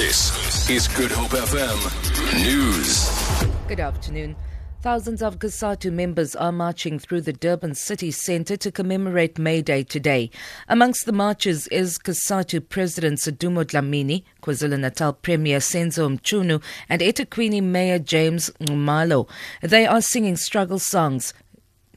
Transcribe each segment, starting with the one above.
This is Good Hope FM News. Good afternoon. Thousands of COSATU members are marching through the Durban city centre to commemorate May Day today. Amongst the marchers is COSATU President Sdumo Dlamini, KwaZulu-Natal Premier Senzo Mchunu and eThekwini Mayor James Nxumalo. They are singing struggle songs,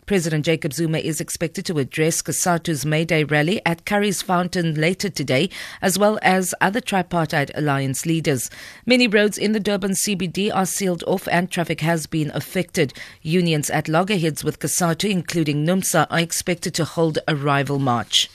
President Jacob Zuma is expected to address COSATU's May Day rally at Curry's Fountain later today, as well as other tripartite alliance leaders. Many roads in the Durban CBD are sealed off and traffic has been affected. Unions at loggerheads with Kasatu, including NUMSA, are expected to hold a rival march.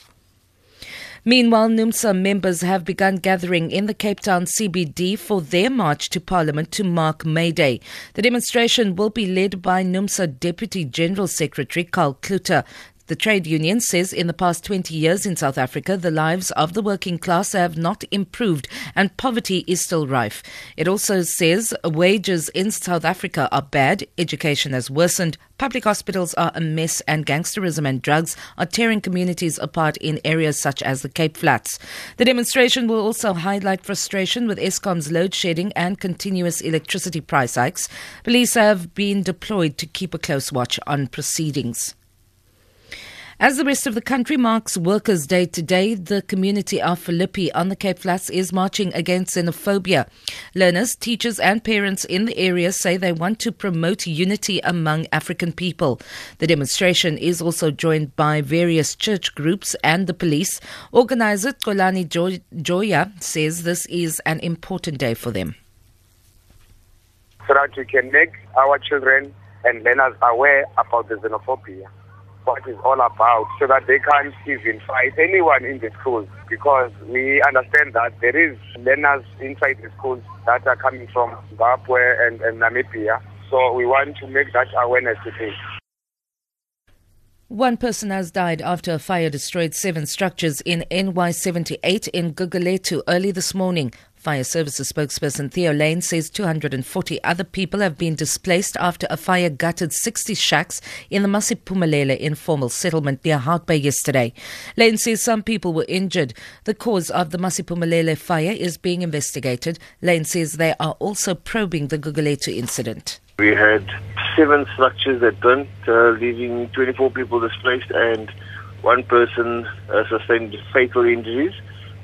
Meanwhile, NUMSA members have begun gathering in the Cape Town CBD for their march to Parliament to mark May Day. The demonstration will be led by NUMSA Deputy General Secretary Karl Cloete. The trade union says in the past 20 years in South Africa, the lives of the working class have not improved and poverty is still rife. It also says wages in South Africa are bad, education has worsened, public hospitals are a mess, and gangsterism and drugs are tearing communities apart in areas such as the Cape Flats. The demonstration will also highlight frustration with Eskom's load shedding and continuous electricity price hikes. Police have been deployed to keep a close watch on proceedings. As the rest of the country marks Workers' Day today, the community of Philippi on the Cape Flats is marching against xenophobia. Learners, teachers, and parents in the area say they want to promote unity among African people. The demonstration is also joined by various church groups and the police. Organizer Kolani Joya says this is an important day for them. So that we can make our children and learners aware about the xenophobia what it's all about so that they can't even fight anyone in the schools because we understand that there is learners inside the schools that are coming from Zimbabwe and, and Namibia. So we want to make that awareness today. One person has died after a fire destroyed seven structures in NY78 in Gugulethu early this morning. Fire Services spokesperson Theo Layne says 240 other people have been displaced after a fire gutted 60 shacks in the Masiphumelele informal settlement near Hout Bay yesterday. Layne says some people were injured. The cause of the Masiphumelele fire is being investigated. Layne says they are also probing the Gugulethu incident. We had seven structures that burnt, uh, leaving 24 people displaced and one person uh, sustained fatal injuries.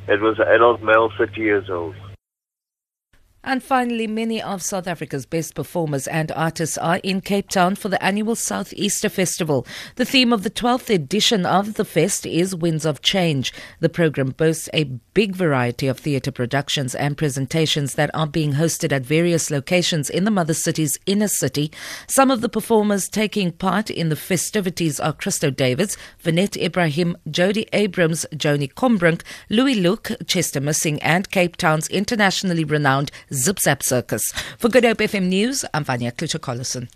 It was an adult male, 30 years old. And finally, many of South Africa's best performers and artists are in Cape Town for the annual Southeaster Festival. The theme of the 12th edition of the fest is Winds of Change. The program boasts a big variety of theatre productions and presentations that are being hosted at various locations in the mother city's inner city. Some of the performers taking part in the festivities are Christo Davids, Vinette Ebrahim, Jody Abrams, Joni Combrink, Louis Luke, Chester Missing, and Cape Town's internationally renowned Zip Zap Circus. For Good Hope FM News, I'm Vanya Kluter-Collison.